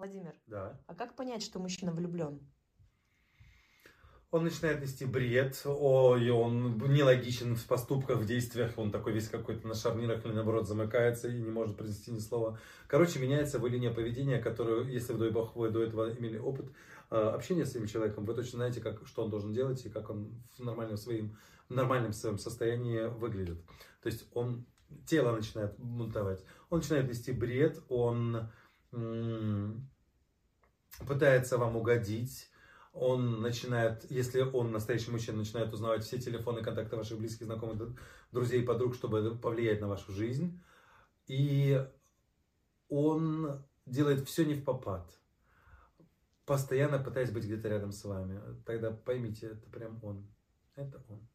Владимир, Да. а как понять, что мужчина влюблен? Он начинает нести бред, ой, он нелогичен в поступках, в действиях, он такой весь какой-то на шарнирах или наоборот замыкается и не может произнести ни слова. Короче, меняется его линия поведения, которую, если вы до, вы до этого имели опыт э, общения с этим человеком, вы точно знаете, как, что он должен делать и как он в нормальном своем, в нормальном своем состоянии выглядит. То есть он, тело начинает бунтовать, он начинает нести бред, он пытается вам угодить, он начинает, если он настоящий мужчина, начинает узнавать все телефоны, контакты ваших близких, знакомых, друзей, подруг, чтобы повлиять на вашу жизнь. И он делает все не в попад, постоянно пытаясь быть где-то рядом с вами. Тогда поймите, это прям он. Это он.